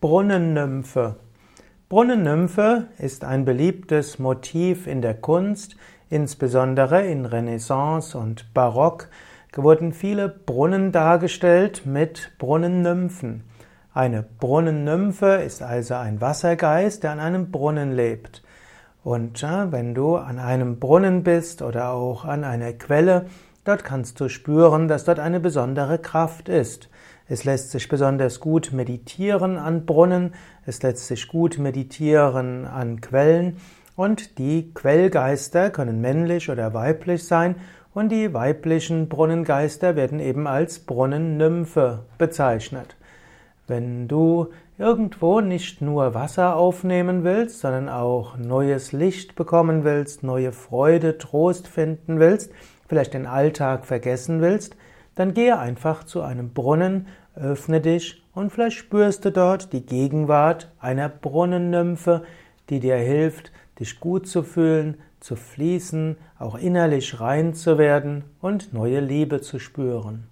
Brunnennymphe. Brunnennymphe ist ein beliebtes Motiv in der Kunst, insbesondere in Renaissance und Barock wurden viele Brunnen dargestellt mit Brunnennymphen. Eine Brunnennymphe ist also ein Wassergeist, der an einem Brunnen lebt. Und ja, wenn du an einem Brunnen bist oder auch an einer Quelle, dort kannst du spüren, dass dort eine besondere Kraft ist. Es lässt sich besonders gut meditieren an Brunnen, es lässt sich gut meditieren an Quellen und die Quellgeister können männlich oder weiblich sein und die weiblichen Brunnengeister werden eben als Brunnennymphe bezeichnet. Wenn du irgendwo nicht nur Wasser aufnehmen willst, sondern auch neues Licht bekommen willst, neue Freude, Trost finden willst, vielleicht den Alltag vergessen willst, dann gehe einfach zu einem Brunnen, öffne dich und vielleicht spürst du dort die Gegenwart einer Brunnennymphe, die dir hilft, dich gut zu fühlen, zu fließen, auch innerlich rein zu werden und neue Liebe zu spüren.